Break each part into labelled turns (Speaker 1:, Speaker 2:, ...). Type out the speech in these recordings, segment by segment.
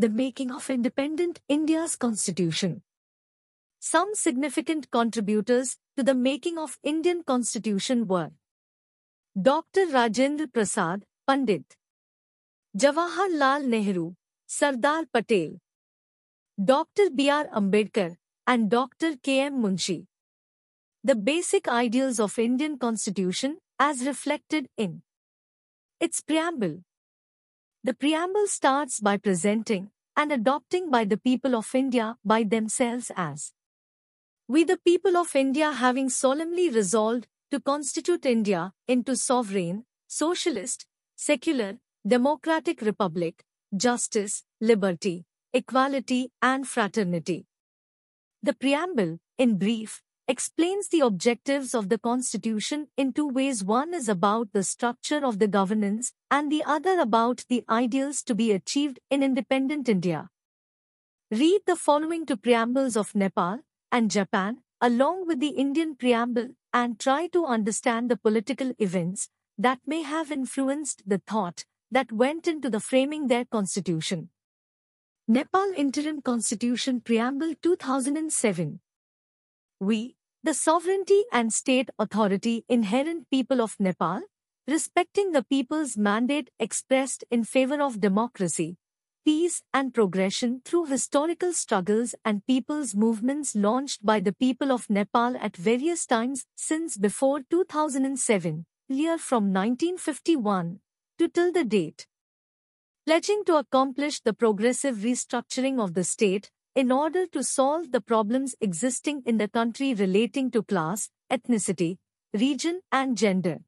Speaker 1: The making of independent India's constitution. Some significant contributors to the making of Indian constitution were Dr. Rajendra Prasad, Pandit, Jawaharlal Nehru, Sardar Patel, Dr. B.R. Ambedkar, and Dr. K.M. Munshi. The basic ideals of Indian constitution as reflected in its preamble. The preamble starts by presenting and adopting by the people of India by themselves as We the people of India having solemnly resolved to constitute India into sovereign, socialist, secular, democratic republic, justice, liberty, equality and fraternity. The preamble, in brief, explains the objectives of the Constitution in two ways. One is about the structure of the governance, and the other about the ideals to be achieved in independent India. Read the following two preambles of Nepal and Japan, along with the Indian preamble, and try to understand the political events that may have influenced the thought that went into the framing their constitution. Nepal Interim Constitution Preamble 2007 We, the sovereignty and state authority inherent people of Nepal, respecting the people's mandate expressed in favor of democracy, peace and progression through historical struggles and people's movements launched by the people of Nepal at various times since before 2007, year from 1951 to till the date. Pledging to accomplish the progressive restructuring of the state in order to solve the problems existing in the country relating to class, ethnicity, region, and gender.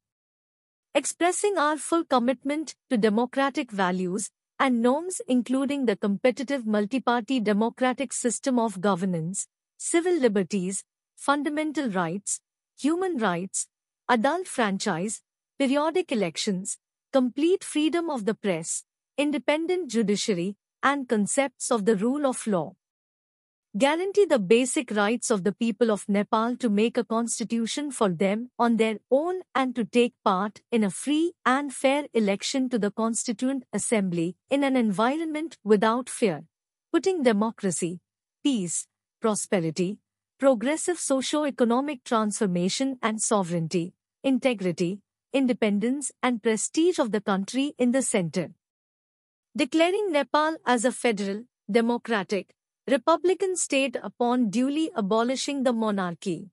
Speaker 1: Expressing our full commitment to democratic values and norms including the competitive multi-party democratic system of governance, civil liberties, fundamental rights, human rights, adult franchise, periodic elections, complete freedom of the press, independent judiciary, and concepts of the rule of law guarantee the basic rights of the people of Nepal to make a constitution for them on their own and to take part in a free and fair election to the Constituent Assembly in an environment without fear, putting democracy, peace, prosperity, progressive socio-economic transformation and sovereignty, integrity, independence and prestige of the country in the center. Declaring Nepal as a federal, democratic, Republican state upon duly abolishing the monarchy.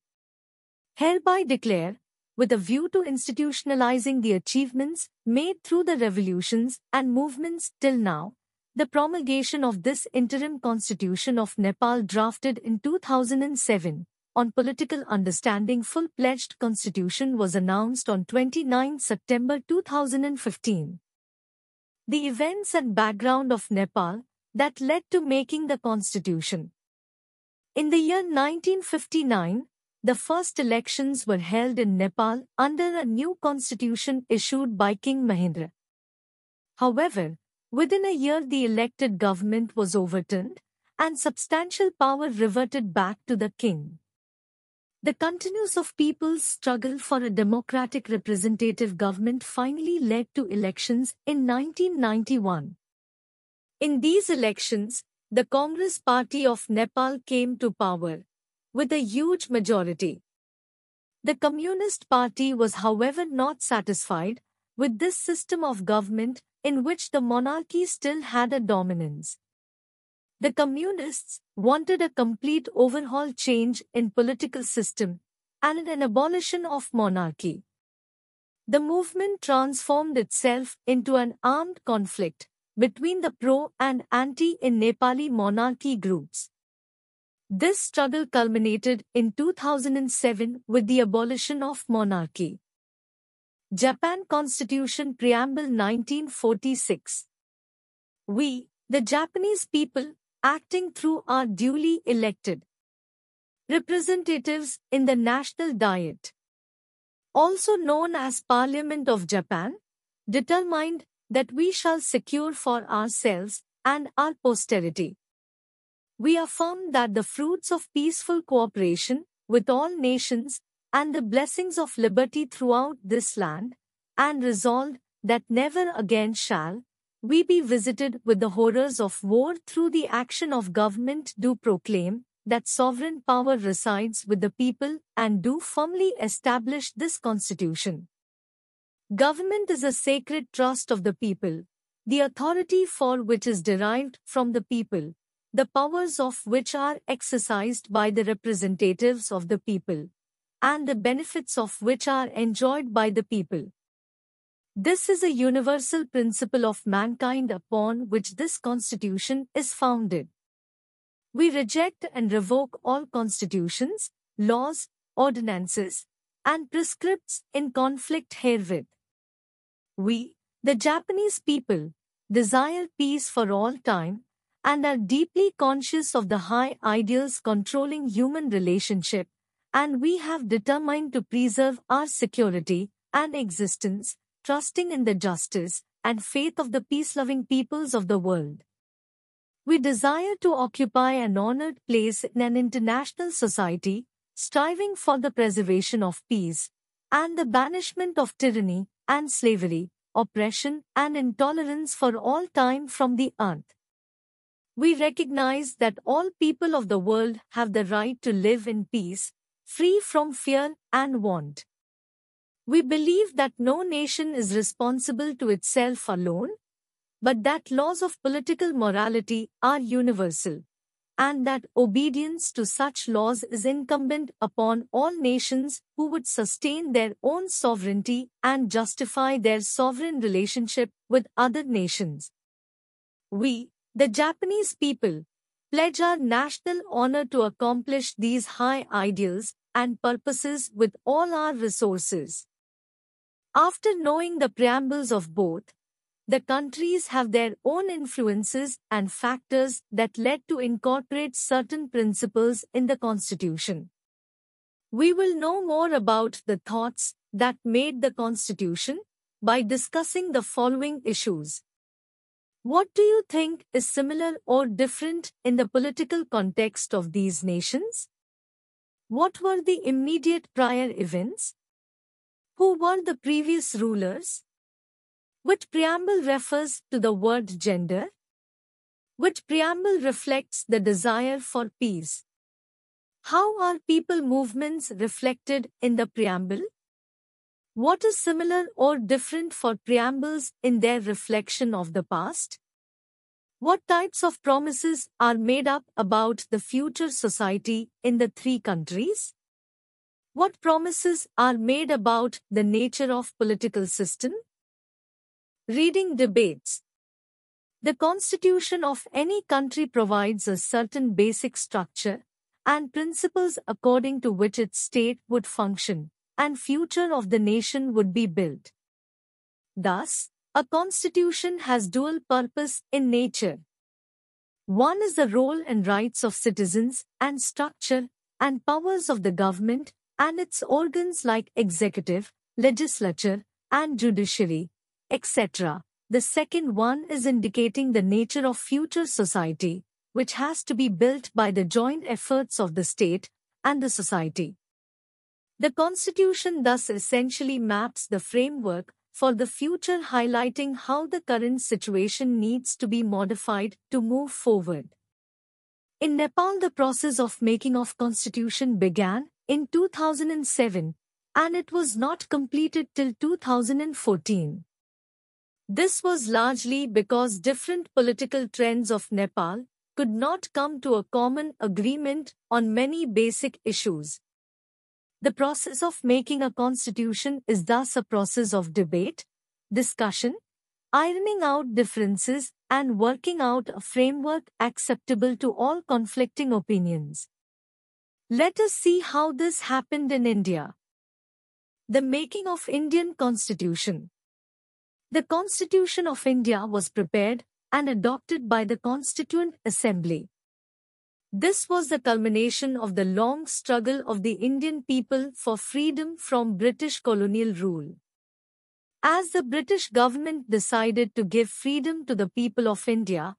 Speaker 1: Hereby declare, with a view to institutionalizing the achievements made through the revolutions and movements till now, the promulgation of this interim constitution of Nepal drafted in 2007 on political understanding full-pledged constitution was announced on 29 September 2015. The events and background of Nepal that led to making the constitution. In the year 1959, the first elections were held in Nepal under a new constitution issued by King Mahendra. However, within a year the elected government was overturned and substantial power reverted back to the king. The continuance of people's struggle for a democratic representative government finally led to elections in 1991. In these elections, the Congress Party of Nepal came to power with a huge majority. The Communist Party was however not satisfied with this system of government in which the monarchy still had a dominance. The Communists wanted a complete overhaul change in political system and an abolition of monarchy. The movement transformed itself into an armed conflict between the pro and anti in Nepali monarchy groups. This struggle culminated in 2007 with the abolition of monarchy. Japan Constitution Preamble 1946 We, the Japanese people, acting through our duly elected representatives in the National Diet, also known as Parliament of Japan, determined that we shall secure for ourselves and our posterity. We affirm that the fruits of peaceful cooperation with all nations and the blessings of liberty throughout this land, and resolved that never again shall, we be visited with the horrors of war through the action of government do proclaim that sovereign power resides with the people and do firmly establish this constitution. Government is a sacred trust of the people, the authority for which is derived from the people, the powers of which are exercised by the representatives of the people, and the benefits of which are enjoyed by the people. This is a universal principle of mankind upon which this constitution is founded. We reject and revoke all constitutions, laws, ordinances, and prescripts in conflict herewith. We, the Japanese people, desire peace for all time and are deeply conscious of the high ideals controlling human relationship, and we have determined to preserve our security and existence trusting in the justice and faith of the peace-loving peoples of the world. We desire to occupy an honored place in an international society, striving for the preservation of peace and the banishment of tyranny and slavery, oppression and intolerance for all time from the earth. We recognize that all people of the world have the right to live in peace, free from fear and want. We believe that no nation is responsible to itself alone, but that laws of political morality are universal, and that obedience to such laws is incumbent upon all nations who would sustain their own sovereignty and justify their sovereign relationship with other nations. We, the Japanese people, pledge our national honor to accomplish these high ideals and purposes with all our resources. After knowing the preambles of both, the countries have their own influences and factors that led to incorporate certain principles in the constitution. We will know more about the thoughts that made the constitution by discussing the following issues. What do you think is similar or different in the political context of these nations? What were the immediate prior events? Who were the previous rulers? Which preamble refers to the word gender? Which preamble reflects the desire for peace? How are people movements reflected in the preamble? What is similar or different for preambles in their reflection of the past? What types of promises are made up about the future society in the three countries? What promises are made about the nature of political system? Reading debates. The constitution of any country provides a certain basic structure and principles according to which its state would function and future of the nation would be built. Thus, a constitution has dual purpose in nature. One is the role and rights of citizens and structure and powers of the government and its organs like executive, legislature, and judiciary, etc. The second one is indicating the nature of future society, which has to be built by the joint efforts of the state and the society. The Constitution thus essentially maps the framework for the future highlighting how the current situation needs to be modified to move forward. In Nepal the process of making of constitution began in 2007 and it was not completed till 2014. This was largely because different political trends of Nepal could not come to a common agreement on many basic issues. The process of making a constitution is thus a process of debate, discussion, ironing out differences, and working out a framework acceptable to all conflicting opinions. Let us see how this happened in India. The making of Indian Constitution The Constitution of India was prepared and adopted by the Constituent Assembly. This was the culmination of the long struggle of the Indian people for freedom from British colonial rule. As the British government decided to give freedom to the people of India,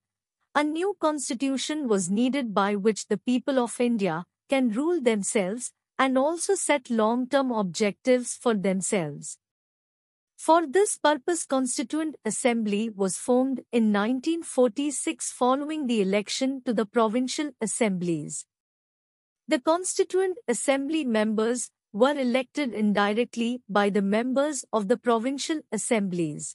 Speaker 1: a new constitution was needed by which the people of India can rule themselves and also set long-term objectives for themselves. For this purpose Constituent Assembly was formed in 1946 following the election to the provincial assemblies. The Constituent Assembly members were elected indirectly by the members of the provincial assemblies.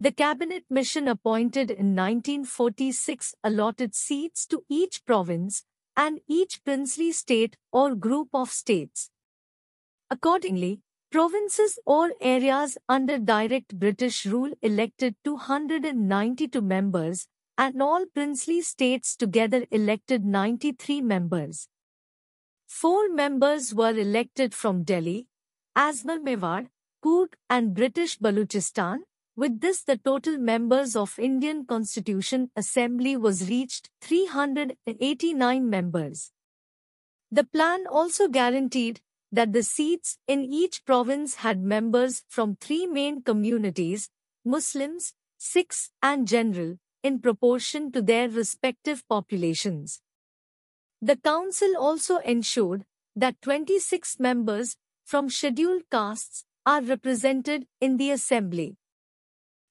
Speaker 1: The cabinet mission appointed in 1946 allotted seats to each province and each princely state or group of states. Accordingly, provinces or areas under direct British rule elected 292 members and all princely states together elected 93 members. Four members were elected from Delhi, Ajmer Mewar, Coorg and British Baluchistan. With this the total members of Indian Constitution Assembly was reached 389 members. The plan also guaranteed that the seats in each province had members from three main communities, Muslims, Sikhs and General, in proportion to their respective populations. The council also ensured that 26 members from scheduled castes are represented in the assembly.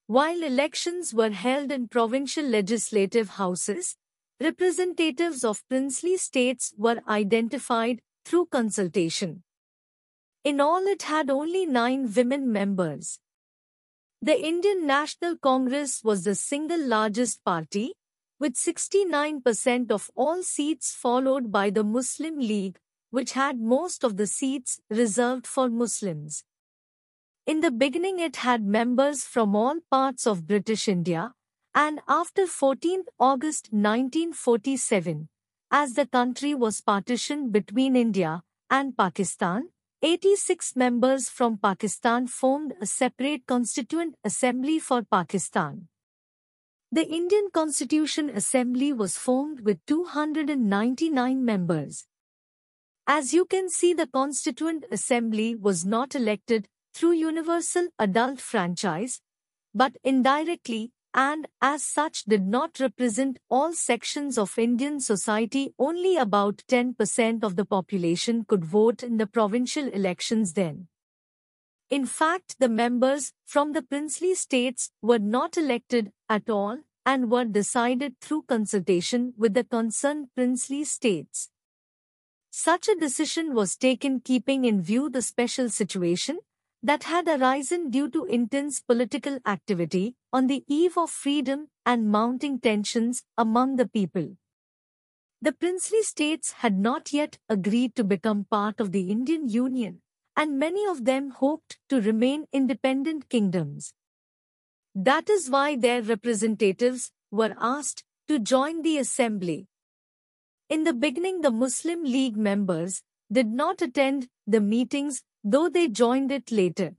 Speaker 1: While elections were held in provincial legislative houses, representatives of princely states were identified through consultation. In all it had only nine women members. The Indian National Congress was the single largest party, with 69% of all seats followed by the Muslim League, which had most of the seats reserved for Muslims. In the beginning it had members from all parts of British India, and after 14 August 1947, as the country was partitioned between India and Pakistan, 86 members from Pakistan formed a separate constituent assembly for Pakistan. The Indian Constitution Assembly was formed with 299 members. As you can see the Constituent Assembly was not elected through universal adult franchise, but indirectly and as such did not represent all sections of Indian society only about 10% of the population could vote in the provincial elections then. In fact, the members from the princely states were not elected at all and were decided through consultation with the concerned princely states. Such a decision was taken keeping in view the special situation that had arisen due to intense political activity on the eve of freedom and mounting tensions among the people. The princely states had not yet agreed to become part of the Indian Union, and many of them hoped to remain independent kingdoms. That is why their representatives were asked to join the assembly. In the beginning the Muslim League members did not attend the meetings though they joined it later.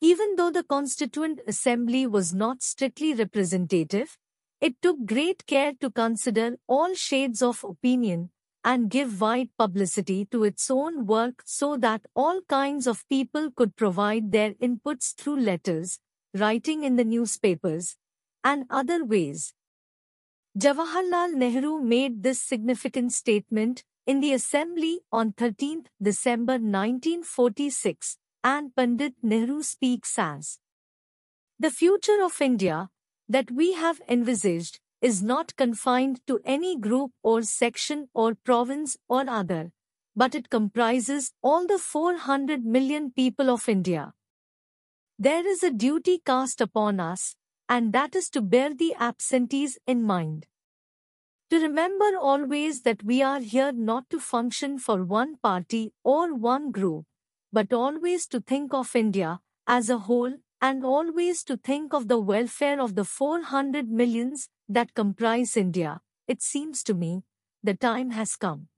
Speaker 1: Even though the Constituent Assembly was not strictly representative, it took great care to consider all shades of opinion and give wide publicity to its own work so that all kinds of people could provide their inputs through letters, writing in the newspapers, and other ways. Jawaharlal Nehru made this significant statement in the Assembly on 13 December 1946, and Pandit Nehru speaks as The future of India that we have envisaged is not confined to any group or section or province or other, but it comprises all the 400 million people of India. There is a duty cast upon us, and that is to bear the absentees in mind. To remember always that we are here not to function for one party or one group, but always to think of India as a whole and always to think of the welfare of the 400 millions that comprise India, it seems to me, the time has come.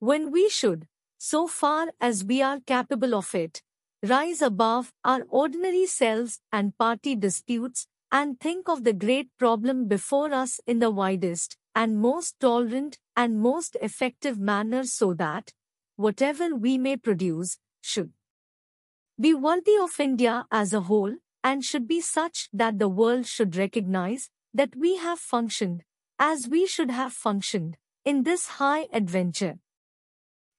Speaker 1: When we should, so far as we are capable of it, rise above our ordinary selves and party disputes and think of the great problem before us in the widest and most tolerant and most effective manner so that, whatever we may produce, should be worthy of India as a whole and should be such that the world should recognize that we have functioned as we should have functioned in this high adventure.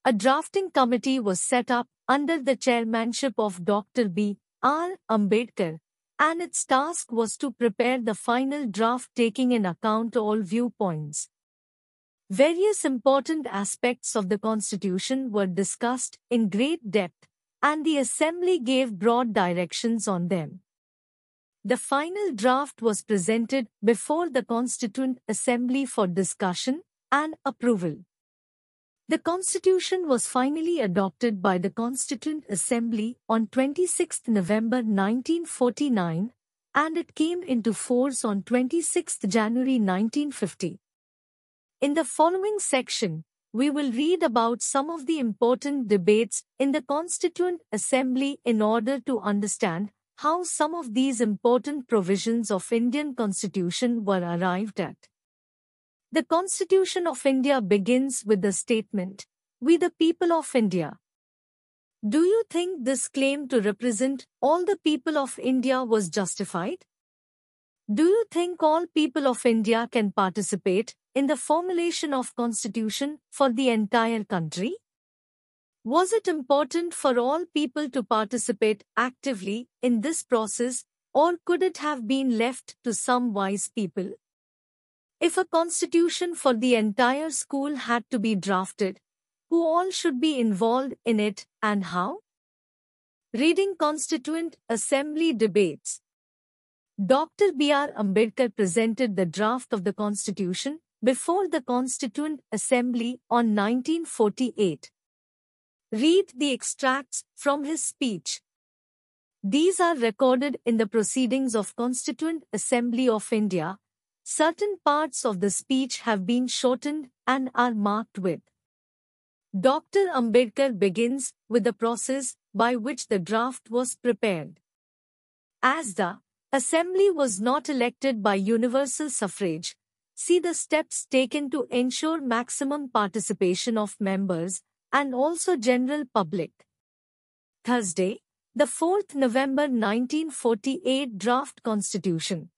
Speaker 1: A drafting committee was set up under the chairmanship of Dr. B. R. Ambedkar, and its task was to prepare the final draft taking in account all viewpoints. Various important aspects of the Constitution were discussed in great depth, and the Assembly gave broad directions on them. The final draft was presented before the Constituent Assembly for discussion and approval. The Constitution was finally adopted by the Constituent Assembly on 26 November 1949 and it came into force on 26 January 1950. In the following section, we will read about some of the important debates in the Constituent Assembly in order to understand how some of these important provisions of Indian Constitution were arrived at. The Constitution of India begins with the statement, We the people of India. Do you think this claim to represent all the people of India was justified? Do you think all people of India can participate in the formulation of constitution for the entire country? Was it important for all people to participate actively in this process or could it have been left to some wise people? If a constitution for the entire school had to be drafted, who all should be involved in it and how? Reading Constituent Assembly Debates Dr. B.R. Ambedkar presented the draft of the Constitution before the Constituent Assembly on 1948. Read the extracts from his speech. These are recorded in the Proceedings of Constituent Assembly of India, Certain parts of the speech have been shortened and are marked with. Dr. Ambedkar begins with the process by which the draft was prepared. As the Assembly was not elected by universal suffrage, see the steps taken to ensure maximum participation of members and also general public. Thursday, the 4th November 1948 Draft Constitution.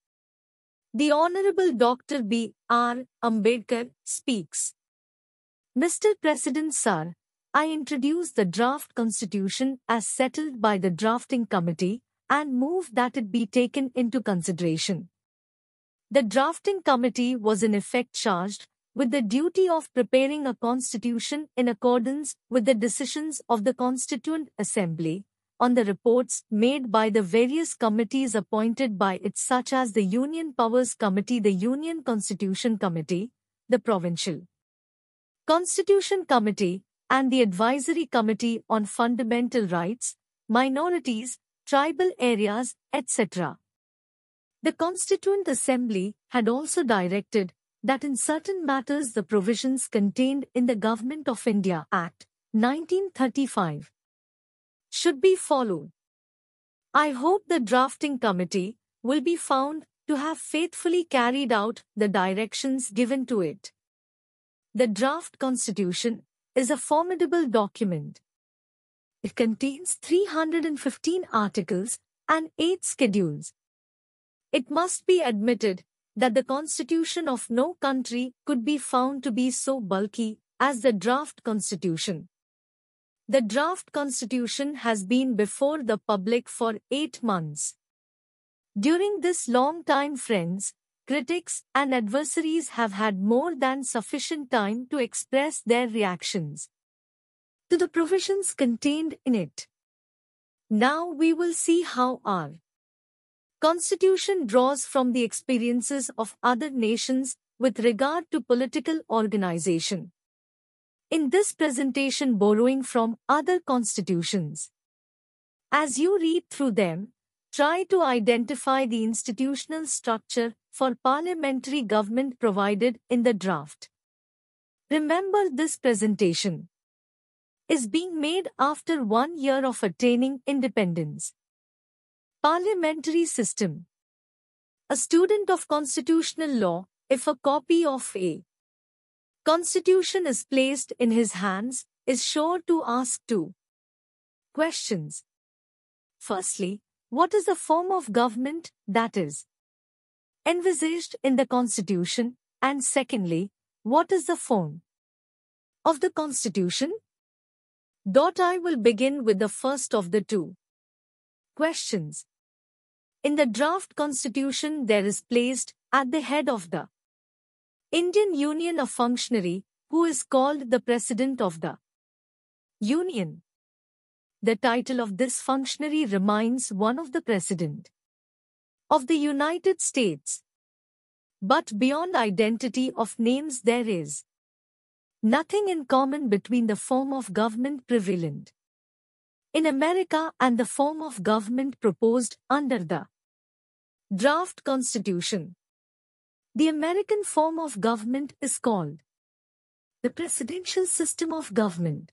Speaker 1: The Honorable Dr. B. R. Ambedkar speaks. Mr. President Sir, I introduce the draft constitution as settled by the drafting committee and move that it be taken into consideration. The drafting committee was in effect charged with the duty of preparing a constitution in accordance with the decisions of the Constituent Assembly on the reports made by the various committees appointed by it such as the Union Powers Committee, the Union Constitution Committee, the Provincial Constitution Committee, and the Advisory Committee on Fundamental Rights, Minorities, Tribal Areas, etc. The Constituent Assembly had also directed that in certain matters the provisions contained in the Government of India Act 1935 should be followed. I hope the drafting committee will be found to have faithfully carried out the directions given to it. The draft constitution is a formidable document. It contains 315 articles and 8 schedules. It must be admitted that the constitution of no country could be found to be so bulky as the draft constitution. The draft constitution has been before the public for eight months. During this long time friends, critics and adversaries have had more than sufficient time to express their reactions to the provisions contained in it. Now we will see how our Constitution draws from the experiences of other nations with regard to political organization in this presentation borrowing from other constitutions. As you read through them, try to identify the institutional structure for parliamentary government provided in the draft. Remember this presentation is being made after one year of attaining independence. Parliamentary system. A student of constitutional law, if a copy of a constitution is placed in his hands, is sure to ask two questions. Firstly, what is the form of government that is envisaged in the constitution? And secondly, what is the form of the constitution? Dot I will begin with the first of the two. Questions. In the draft constitution there is placed, at the head of the Indian Union a functionary, who is called the President of the Union. The title of this functionary reminds one of the President of the United States. But beyond identity of names there is nothing in common between the form of government prevalent in America and the form of government proposed under the draft constitution. The American form of government is called the presidential system of government.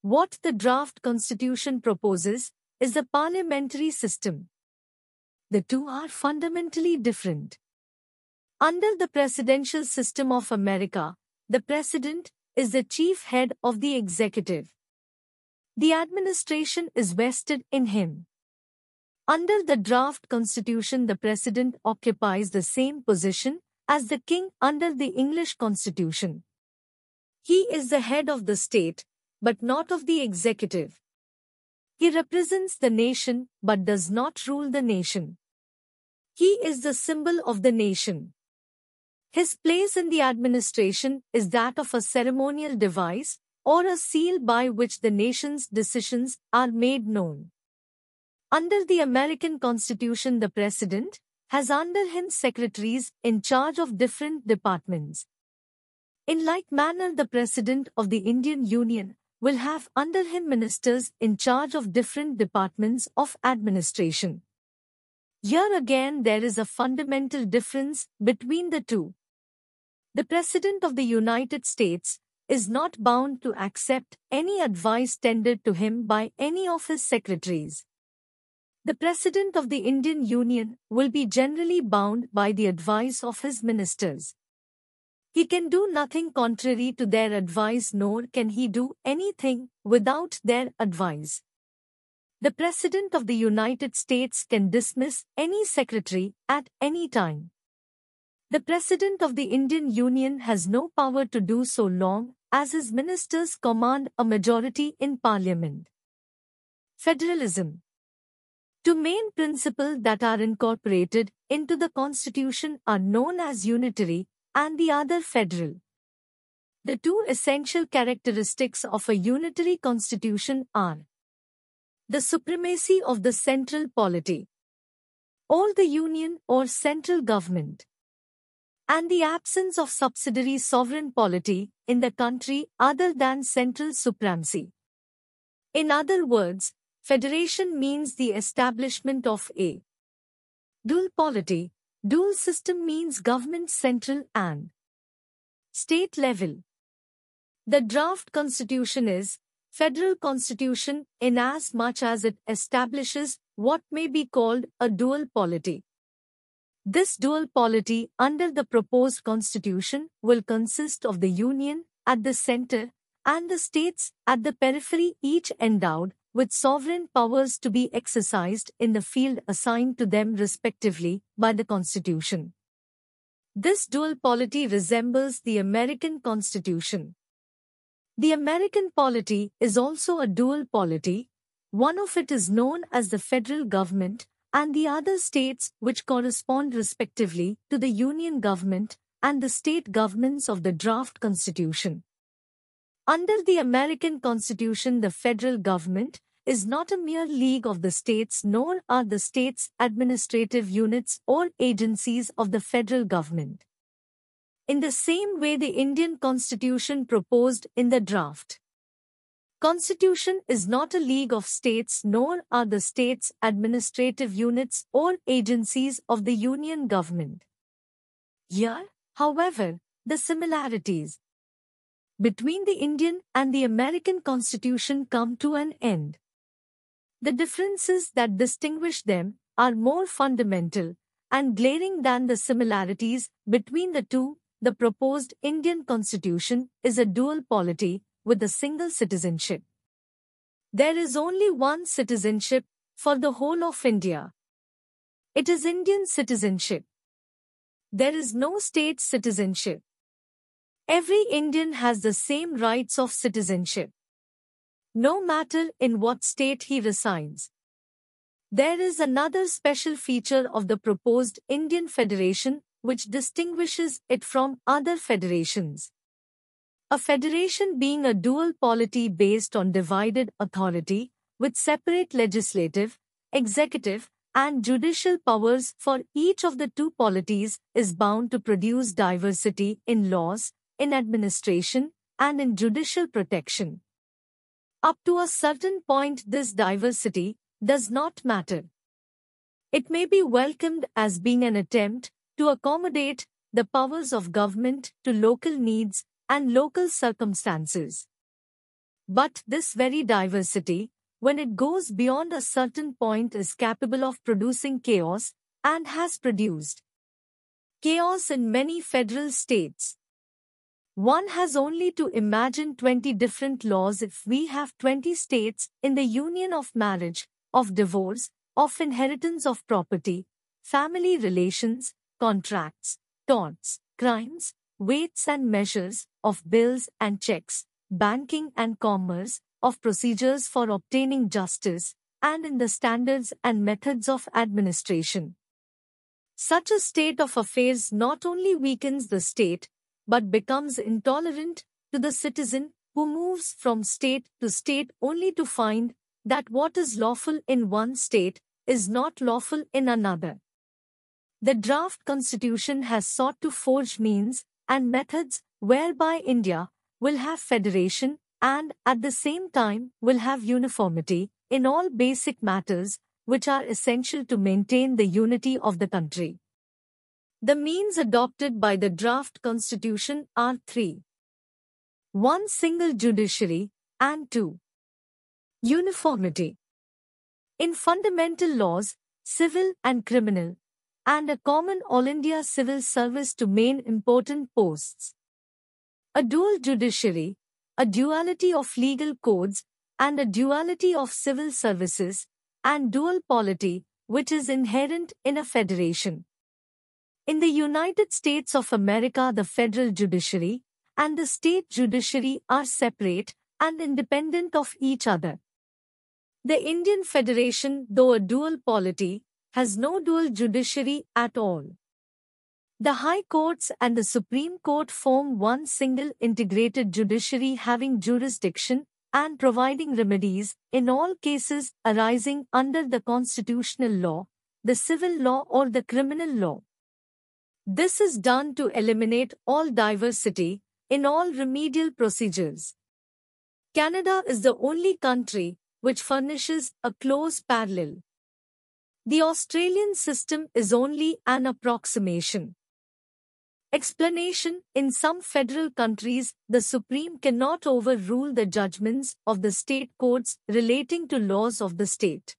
Speaker 1: What the draft constitution proposes is the parliamentary system. The two are fundamentally different. Under the presidential system of America, the president is the chief head of the executive. The administration is vested in him. Under the draft constitution, the president occupies the same position as the king under the English constitution. He is the head of the state but not of the executive. He represents the nation but does not rule the nation. He is the symbol of the nation. His place in the administration is that of a ceremonial device or a seal by which the nation's decisions are made known. Under the American Constitution, the President has under him secretaries in charge of different departments. In like manner, the President of the Indian Union will have under him ministers in charge of different departments of administration. Here again there is a fundamental difference between the two. The President of the United States is not bound to accept any advice tendered to him by any of his secretaries. The President of the Indian Union will be generally bound by the advice of his ministers. He can do nothing contrary to their advice nor can he do anything without their advice. The President of the United States can dismiss any secretary at any time. The President of the Indian Union has no power to do so long as his ministers command a majority in Parliament. Federalism Two main principles that are incorporated into the Constitution are known as unitary and the other federal. The two essential characteristics of a unitary constitution are the supremacy of the central polity, or the union or central government, and the absence of subsidiary sovereign polity in the country other than central supremacy. In other words, federation means the establishment of a dual polity, Dual system means government central and state level. The draft constitution is federal constitution in as much as it establishes what may be called a dual polity. This dual polity under the proposed constitution will consist of the union at the center and the states at the periphery each endowed with sovereign powers to be exercised in the field assigned to them respectively by the Constitution. This dual polity resembles the American Constitution. The American polity is also a dual polity. One of it is known as the federal government, and the other states which correspond respectively to the union government and the state governments of the draft constitution. Under the American Constitution, the federal government is not a mere league of the states nor are the states administrative units or agencies of the federal government. In the same way the Indian constitution proposed in the draft. Constitution is not a league of states nor are the states administrative units or agencies of the union government. Here, however, the similarities between the Indian and the American Constitution come to an end. The differences that distinguish them are more fundamental and glaring than the similarities between the two. The proposed Indian Constitution is a dual polity with a single citizenship. There is only one citizenship for the whole of India. It is Indian citizenship. There is no state citizenship. Every Indian has the same rights of citizenship. No matter in what state he resides. There is another special feature of the proposed Indian Federation which distinguishes it from other federations. A federation being a dual polity based on divided authority, with separate legislative, executive, and judicial powers for each of the two polities is bound to produce diversity in laws, in administration, and in judicial protection. Up to a certain point this diversity does not matter. It may be welcomed as being an attempt to accommodate the powers of government to local needs and local circumstances. But this very diversity, when it goes beyond a certain point is capable of producing chaos and has produced chaos in many federal states. One has only to imagine 20 different laws if we have 20 states in the union of marriage, of divorce, of inheritance of property, family relations, contracts, torts, crimes, weights and measures, of bills and checks, banking and commerce, of procedures for obtaining justice, and in the standards and methods of administration. Such a state of affairs not only weakens the state, but becomes intolerant to the citizen who moves from state to state only to find that what is lawful in one state is not lawful in another. The draft constitution has sought to forge means and methods whereby India will have federation and at the same time will have uniformity in all basic matters which are essential to maintain the unity of the country. The means adopted by the draft constitution are three. One single judiciary and two. Uniformity. In fundamental laws, civil and criminal, and a common All India civil service to main important posts. A dual judiciary, a duality of legal codes, and a duality of civil services, and dual polity, which is inherent in a federation. In the United States of America, the federal judiciary and the state judiciary are separate and independent of each other. The Indian Federation, though a dual polity, has no dual judiciary at all. The High Courts and the Supreme Court form one single integrated judiciary having jurisdiction and providing remedies in all cases arising under the constitutional law, the civil law or the criminal law. This is done to eliminate all diversity in all remedial procedures. Canada is the only country which furnishes a close parallel. The Australian system is only an approximation. Explanation In some federal countries, the Supreme cannot overrule the judgments of the state courts relating to laws of the state.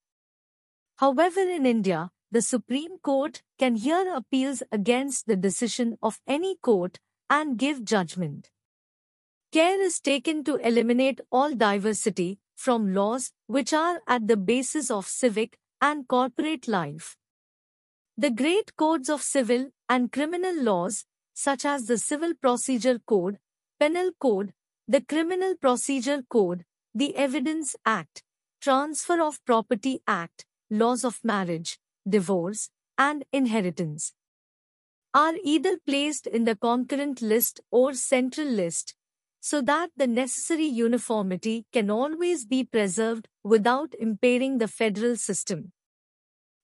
Speaker 1: However, in India, the Supreme Court can hear appeals against the decision of any court and give judgment. Care is taken to eliminate all diversity from laws which are at the basis of civic and corporate life. The great codes of civil and criminal laws, such as the Civil Procedure Code, Penal Code, the Criminal Procedure Code, the Evidence Act, Transfer of Property Act, laws of marriage, divorce, and inheritance, are either placed in the concurrent list or central list, so that the necessary uniformity can always be preserved without impairing the federal system.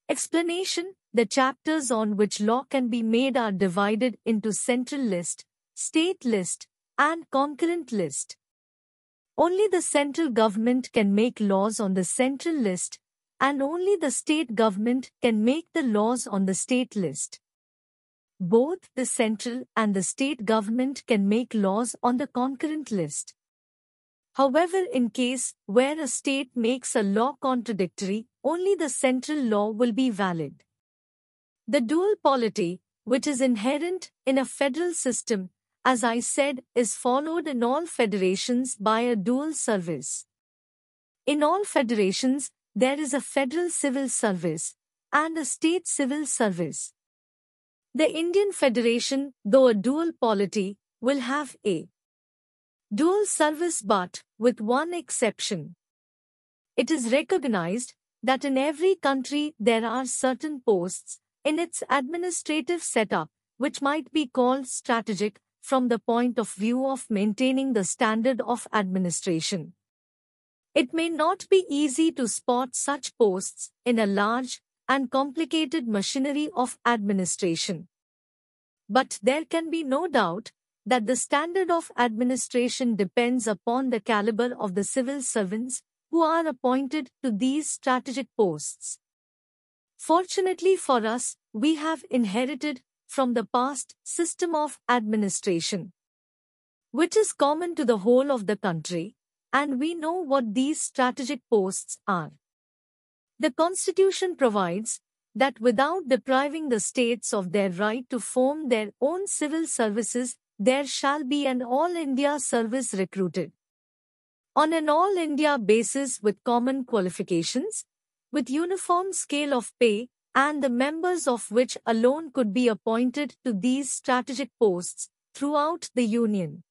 Speaker 1: Explanation The chapters on which law can be made are divided into central list, state list, and concurrent list. Only the central government can make laws on the central list, and only the state government can make the laws on the state list. Both the central and the state government can make laws on the concurrent list. However, in case where a state makes a law contradictory, only the central law will be valid. The dual polity, which is inherent in a federal system, as I said, is followed in all federations by a dual service. In all federations, there is a federal civil service and a state civil service. The Indian Federation, though a dual polity, will have a dual service but with one exception. It is recognized that in every country there are certain posts in its administrative setup which might be called strategic from the point of view of maintaining the standard of administration. It may not be easy to spot such posts in a large and complicated machinery of administration. But there can be no doubt that the standard of administration depends upon the caliber of the civil servants who are appointed to these strategic posts. Fortunately for us, we have inherited from the past system of administration, which is common to the whole of the country, and we know what these strategic posts are. The Constitution provides that without depriving the states of their right to form their own civil services, there shall be an All India service recruited. On an All India basis with common qualifications, with uniform scale of pay, and the members of which alone could be appointed to these strategic posts throughout the Union.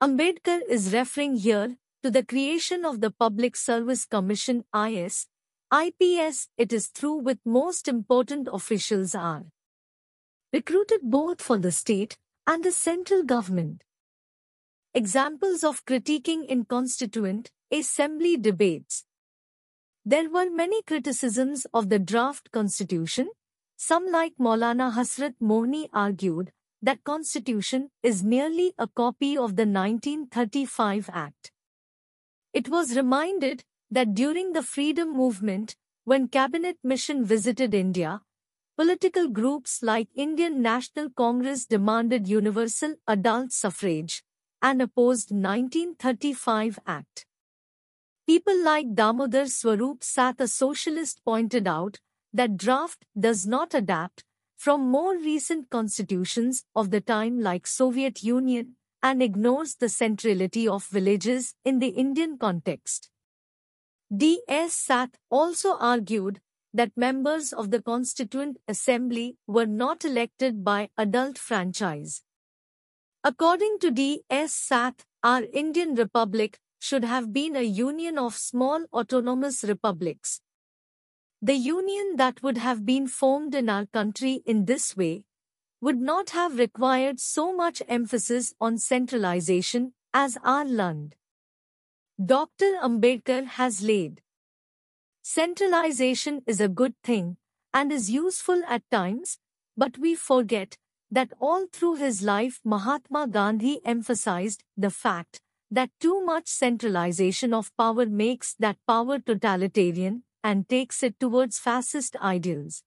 Speaker 1: Ambedkar is referring here to the creation of the Public Service Commission IAS, IPS it is through with most important officials are recruited both for the state and the central government. Examples of critiquing in constituent assembly debates there were many criticisms of the draft constitution. Some like Maulana Hasrat Mohani argued that constitution is merely a copy of the 1935 Act. It was reminded that during the freedom movement, when cabinet mission visited India, political groups like Indian National Congress demanded universal adult suffrage and opposed 1935 Act. People like Damodar Swarup a socialist, pointed out that draft does not adapt from more recent constitutions of the time like Soviet Union and ignores the centrality of villages in the Indian context. D.S. Seth also argued that members of the Constituent Assembly were not elected by adult franchise. According to D.S. Seth, our Indian Republic should have been a union of small autonomous republics. The union that would have been formed in our country in this way would not have required so much emphasis on centralization as our land. Dr. Ambedkar has laid. Centralization is a good thing and is useful at times, but we forget that all through his life Mahatma Gandhi emphasized the fact that too much centralization of power makes that power totalitarian and takes it towards fascist ideals.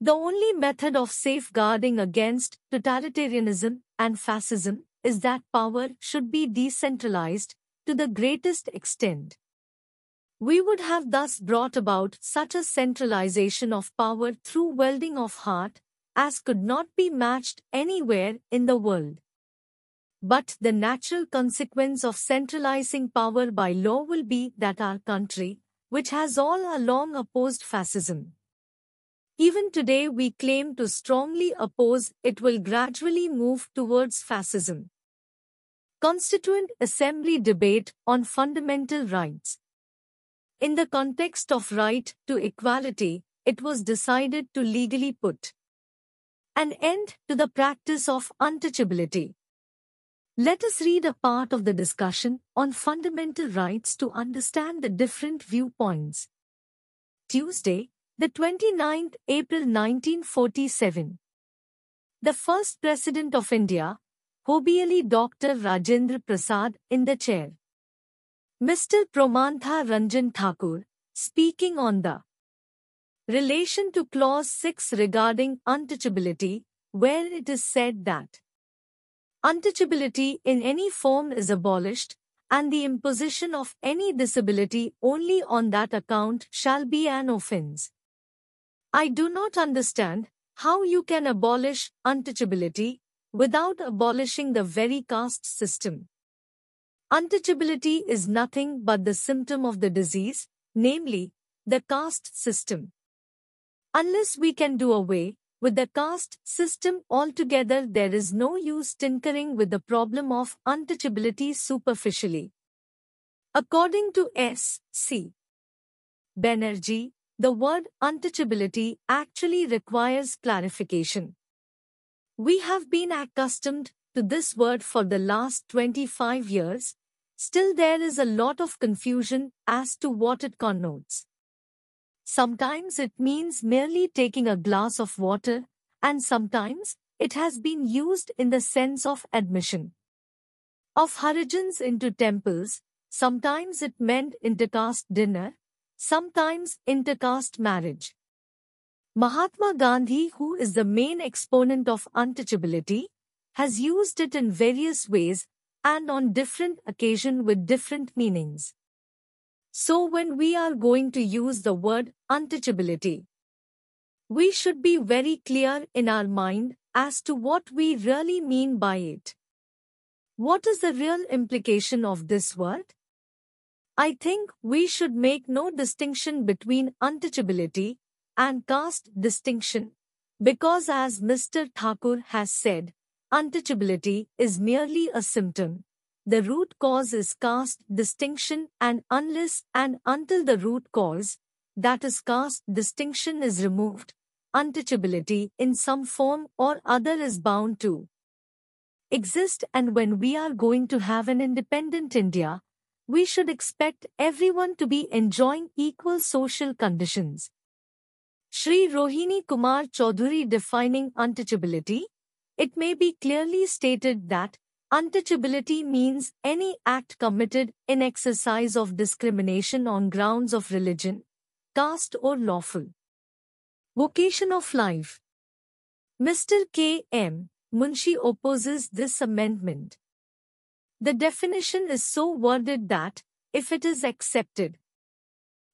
Speaker 1: The only method of safeguarding against totalitarianism and fascism is that power should be decentralized to the greatest extent. We would have thus brought about such a centralization of power through welding of heart as could not be matched anywhere in the world. But the natural consequence of centralizing power by law will be that our country, which has all along opposed fascism, even today we claim to strongly oppose it will gradually move towards fascism. Constituent Assembly debate on fundamental rights. In the context of right to equality, it was decided to legally put an end to the practice of untouchability. Let us read a part of the discussion on fundamental rights to understand the different viewpoints. Tuesday, the 29th April 1947. The first President of India, Hobially Dr. Rajendra Prasad, in the chair. Mr. Pramatha Ranjan Thakur, speaking on the relation to Clause 6 regarding untouchability, where it is said that Untouchability in any form is abolished, and the imposition of any disability only on that account shall be an offense. I do not understand how you can abolish untouchability without abolishing the very caste system. Untouchability is nothing but the symptom of the disease, namely, the caste system. Unless we can do away with the caste system altogether there is no use tinkering with the problem of untouchability superficially. According to S. C. Banerjee, the word untouchability actually requires clarification. We have been accustomed to this word for the last 25 years, still there is a lot of confusion as to what it connotes. Sometimes it means merely taking a glass of water, and sometimes it has been used in the sense of admission. Of Harijans into temples, sometimes it meant intercaste dinner, sometimes intercaste marriage. Mahatma Gandhi, who is the main exponent of untouchability, has used it in various ways and on different occasions with different meanings. So when we are going to use the word untouchability, we should be very clear in our mind as to what we really mean by it. What is the real implication of this word? I think we should make no distinction between untouchability and caste distinction, because as Mr. Thakur has said, untouchability is merely a symptom. The root cause is caste distinction and unless and until the root cause, that is caste distinction is removed, untouchability in some form or other is bound to exist and when we are going to have an independent India, we should expect everyone to be enjoying equal social conditions. Sri Rohini Kumar Chaudhuri defining untouchability, it may be clearly stated that untouchability means any act committed in exercise of discrimination on grounds of religion, caste or lawful vocation of life. Mr. K. M. Munshi opposes this amendment. The definition is so worded that, if it is accepted,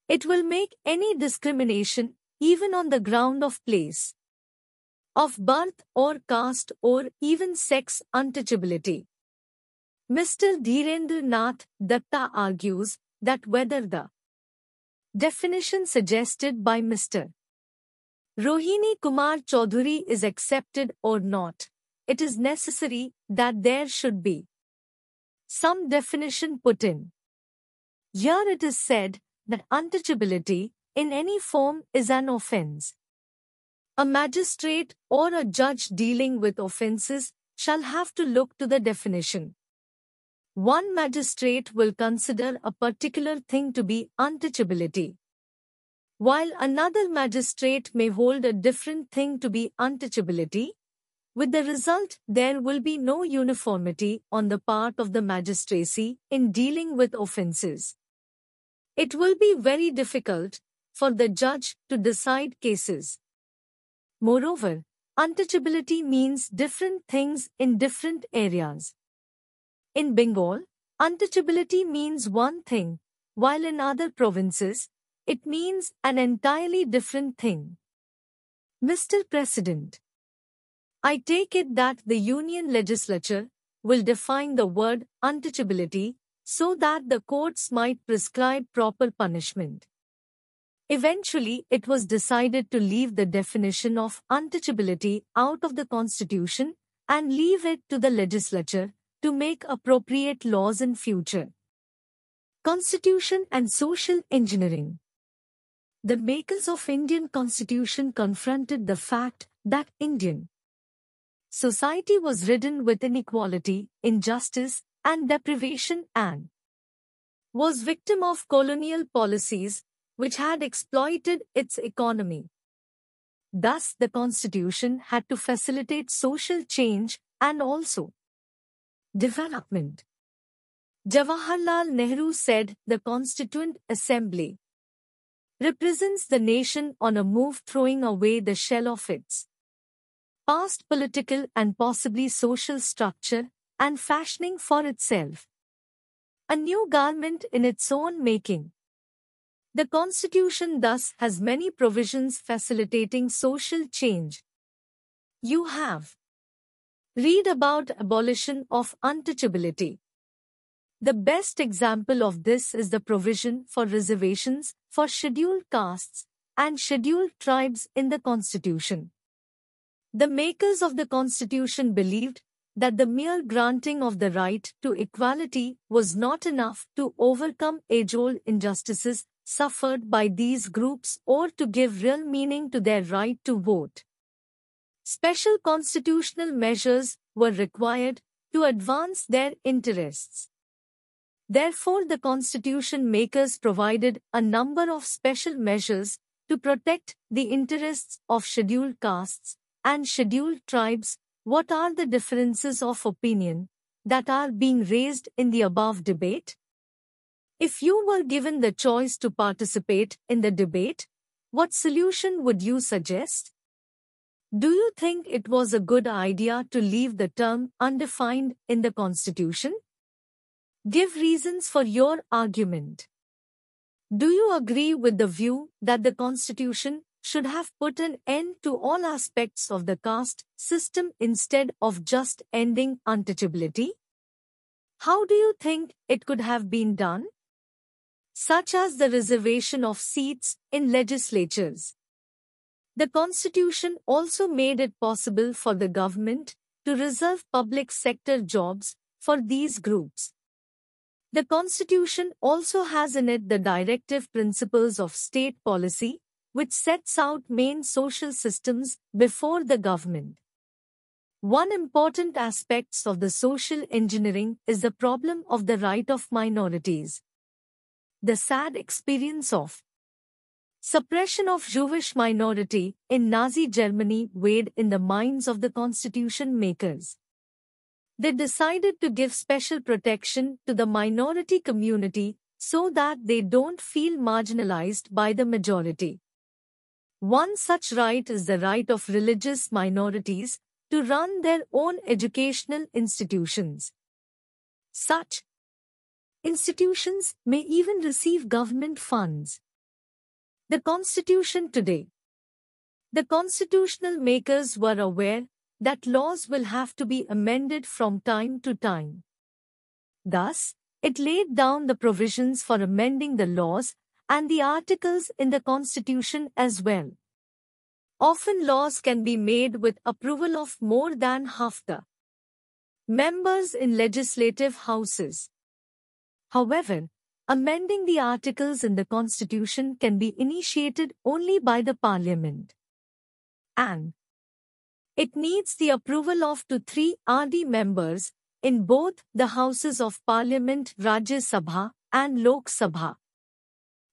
Speaker 1: it will make any discrimination, even on the ground of place, of birth or caste or even sex untouchability. Mr. Dhirendra Nath Datta argues that whether the definition suggested by Mr. Rohini Kumar Chaudhuri is accepted or not, it is necessary that there should be some definition put in. Here it is said that untouchability in any form is an offense. A magistrate or a judge dealing with offenses shall have to look to the definition. One magistrate will consider a particular thing to be untouchability, while another magistrate may hold a different thing to be untouchability, with the result, there will be no uniformity on the part of the magistracy in dealing with offences. It will be very difficult for the judge to decide cases. Moreover, untouchability means different things in different areas. In Bengal, untouchability means one thing, while in other provinces, it means an entirely different thing. Mr. President, I take it that the Union legislature will define the word untouchability so that the courts might prescribe proper punishment. Eventually, it was decided to leave the definition of untouchability out of the Constitution and leave it to the legislature to make appropriate laws in future. Constitution and Social Engineering The makers of Indian Constitution confronted the fact that Indian Society was ridden with inequality, injustice, and deprivation and was victim of colonial policies which had exploited its economy. Thus, the constitution had to facilitate social change and also development. Jawaharlal Nehru said the Constituent Assembly represents the nation on a move throwing away the shell of its past political and possibly social structure, and fashioning for itself a new garment in its own making. The Constitution thus has many provisions facilitating social change. You have read about abolition of untouchability. The best example of this is the provision for reservations for scheduled castes and scheduled tribes in the Constitution. The makers of the Constitution believed that the mere granting of the right to equality was not enough to overcome age-old injustices suffered by these groups or to give real meaning to their right to vote. Special constitutional measures were required to advance their interests. Therefore, the constitution makers provided a number of special measures to protect the interests of scheduled castes and scheduled tribes. What are the differences of opinion that are being raised in the above debate? If you were given the choice to participate in the debate, what solution would you suggest? Do you think it was a good idea to leave the term undefined in the Constitution? Give reasons for your argument. Do you agree with the view that the Constitution should have put an end to all aspects of the caste system instead of just ending untouchability? How do you think it could have been done? Such as the reservation of seats in legislatures. The Constitution also made it possible for the government to reserve public sector jobs for these groups. The Constitution also has in it the directive principles of state policy, which sets out main social systems before the government. One important aspect of the social engineering is the problem of the right of minorities. The sad experience of Suppression of Jewish minority in Nazi Germany weighed in the minds of the constitution makers. They decided to give special protection to the minority community so that they don't feel marginalized by the majority. One such right is the right of religious minorities to run their own educational institutions. Such institutions may even receive government funds. The Constitution today. The constitutional makers were aware that laws will have to be amended from time to time. Thus, it laid down the provisions for amending the laws and the articles in the Constitution as well. Often laws can be made with approval of more than half the members in legislative houses. However, Amending the articles in the Constitution can be initiated only by the Parliament. And it needs the approval of two three RD members in both the Houses of Parliament Rajya Sabha and Lok Sabha.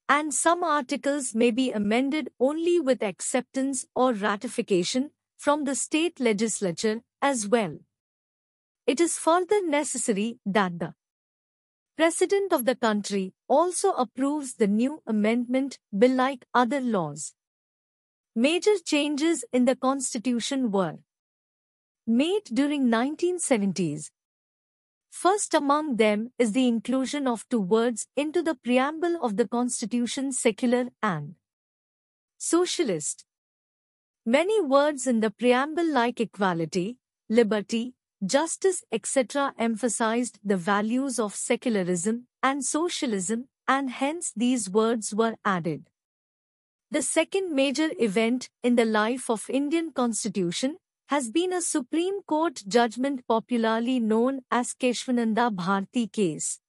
Speaker 1: And some articles may be amended only with acceptance or ratification from the state legislature as well. It is further necessary that the President of the country also approves the new amendment bill like other laws. Major changes in the constitution were made during 1970s. First among them is the inclusion of two words into the preamble of the constitution secular and socialist. Many words in the preamble like equality, liberty, justice, etc., emphasized the values of secularism and socialism, and hence these words were added. The second major event in the life of Indian constitution has been a Supreme Court judgment popularly known as Kesavananda Bharati case.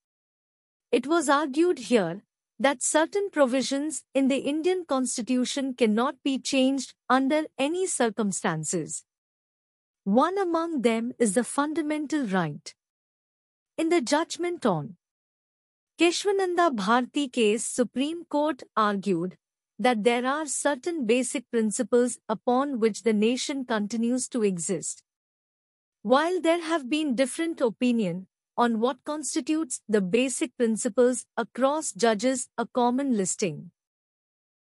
Speaker 1: It was argued here that certain provisions in the Indian constitution cannot be changed under any circumstances. One among them is the fundamental right. In the judgment on Kesavananda Bharati case, Supreme Court argued that there are certain basic principles upon which the nation continues to exist. While there have been different opinion on what constitutes the basic principles across judges, a common listing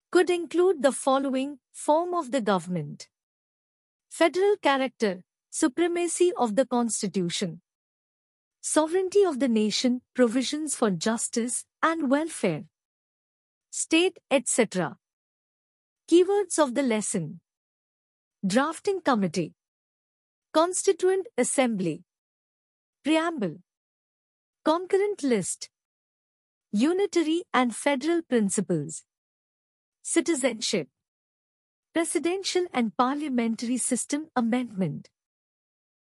Speaker 1: could include the following form of the government. Federal character, Supremacy of the Constitution. Sovereignty of the nation, provisions for justice and welfare. State, etc. Keywords of the lesson. Drafting Committee. Constituent Assembly. Preamble. Concurrent List. Unitary and Federal Principles. Citizenship. Presidential and Parliamentary System Amendment.